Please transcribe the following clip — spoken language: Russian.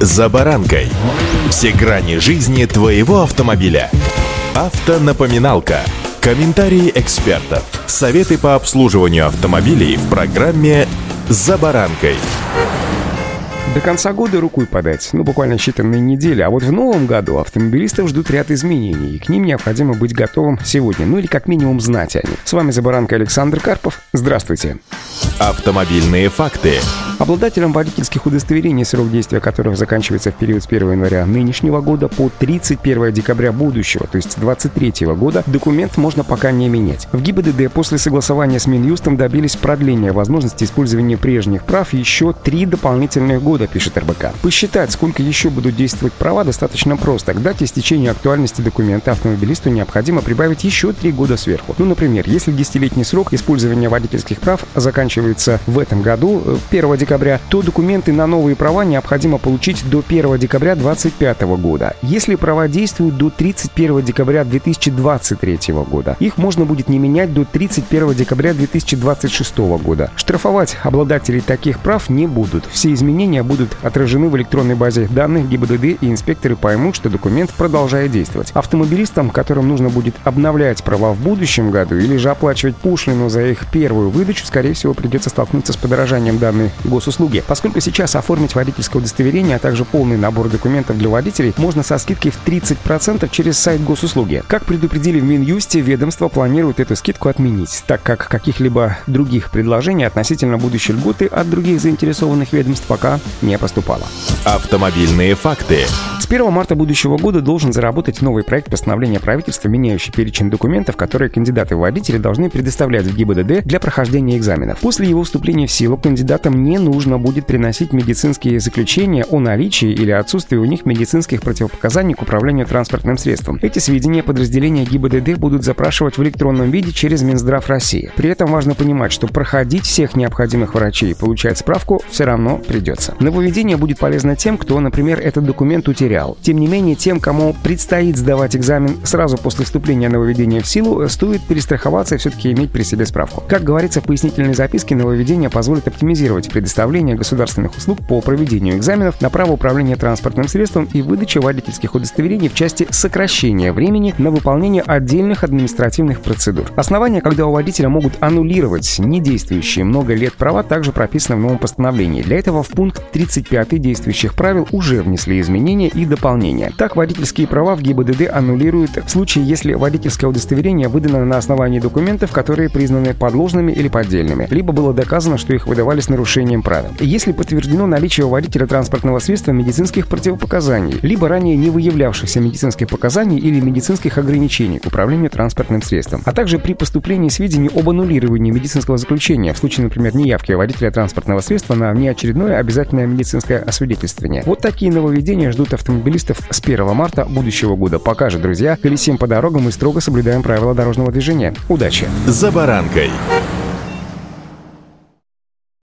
«За баранкой». Все грани жизни твоего автомобиля. Автонапоминалка. Комментарии экспертов. Советы по обслуживанию автомобилей в программе «За баранкой». До конца года рукой подать, ну буквально считанные недели, а вот в новом году автомобилистов ждут ряд изменений, и к ним необходимо быть готовым сегодня, ну или как минимум знать о них. С вами «За баранкой» Александр Карпов. Здравствуйте. Автомобильные факты. Обладателям водительских удостоверений, срок действия которых заканчивается в период с 1 января нынешнего года по 31 декабря будущего, то есть 2023 года, документ можно пока не менять. В ГИБДД после согласования с Минюстом добились продления возможности использования прежних прав еще три дополнительных года, пишет РБК. Посчитать, сколько еще будут действовать права, достаточно просто. К дате истечения актуальности документа автомобилисту необходимо прибавить еще три года сверху. Ну, например, если десятилетний срок использования водительских прав заканчивается в этом году, 1 э, декабря декабря, то документы на новые права необходимо получить до 1 декабря 2025 года. Если права действуют до 31 декабря 2023 года, их можно будет не менять до 31 декабря 2026 года. Штрафовать обладателей таких прав не будут. Все изменения будут отражены в электронной базе данных ГИБДД и инспекторы поймут, что документ продолжает действовать. Автомобилистам, которым нужно будет обновлять права в будущем году или же оплачивать пошлину за их первую выдачу, скорее всего, придется столкнуться с подорожанием данной госуслуги, поскольку сейчас оформить водительское удостоверение, а также полный набор документов для водителей можно со скидкой в 30% через сайт госуслуги. Как предупредили в Минюсте, ведомство планирует эту скидку отменить, так как каких-либо других предложений относительно будущей льготы от других заинтересованных ведомств пока не поступало. Автомобильные факты. С 1 марта будущего года должен заработать новый проект постановления правительства, меняющий перечень документов, которые кандидаты в водители должны предоставлять в ГИБДД для прохождения экзаменов. После его вступления в силу кандидатам не нужно будет приносить медицинские заключения о наличии или отсутствии у них медицинских противопоказаний к управлению транспортным средством. Эти сведения подразделения ГИБДД будут запрашивать в электронном виде через Минздрав России. При этом важно понимать, что проходить всех необходимых врачей и получать справку все равно придется. Нововведение будет полезно тем, кто, например, этот документ утерял. Тем не менее, тем, кому предстоит сдавать экзамен сразу после вступления нововведения в силу, стоит перестраховаться и все-таки иметь при себе справку. Как говорится в пояснительной записке, нововведение позволит оптимизировать предоставление государственных услуг по проведению экзаменов на право управления транспортным средством и выдаче водительских удостоверений в части сокращения времени на выполнение отдельных административных процедур. Основания, когда у водителя могут аннулировать недействующие много лет права, также прописаны в новом постановлении. Для этого в пункт 35 действующих правил уже внесли изменения и дополнения. Так, водительские права в ГИБДД аннулируют в случае, если водительское удостоверение выдано на основании документов, которые признаны подложными или поддельными, либо было доказано, что их выдавали с нарушением правил. Если подтверждено наличие у водителя транспортного средства медицинских противопоказаний, либо ранее не выявлявшихся медицинских показаний или медицинских ограничений к управлению транспортным средством, а также при поступлении сведений об аннулировании медицинского заключения в случае, например, неявки водителя транспортного средства на внеочередное обязательное медицинское освидетельствование. Вот такие нововведения ждут автомобилистов с 1 марта будущего года. Пока же, друзья, колесим по дорогам и строго соблюдаем правила дорожного движения. Удачи! За баранкой!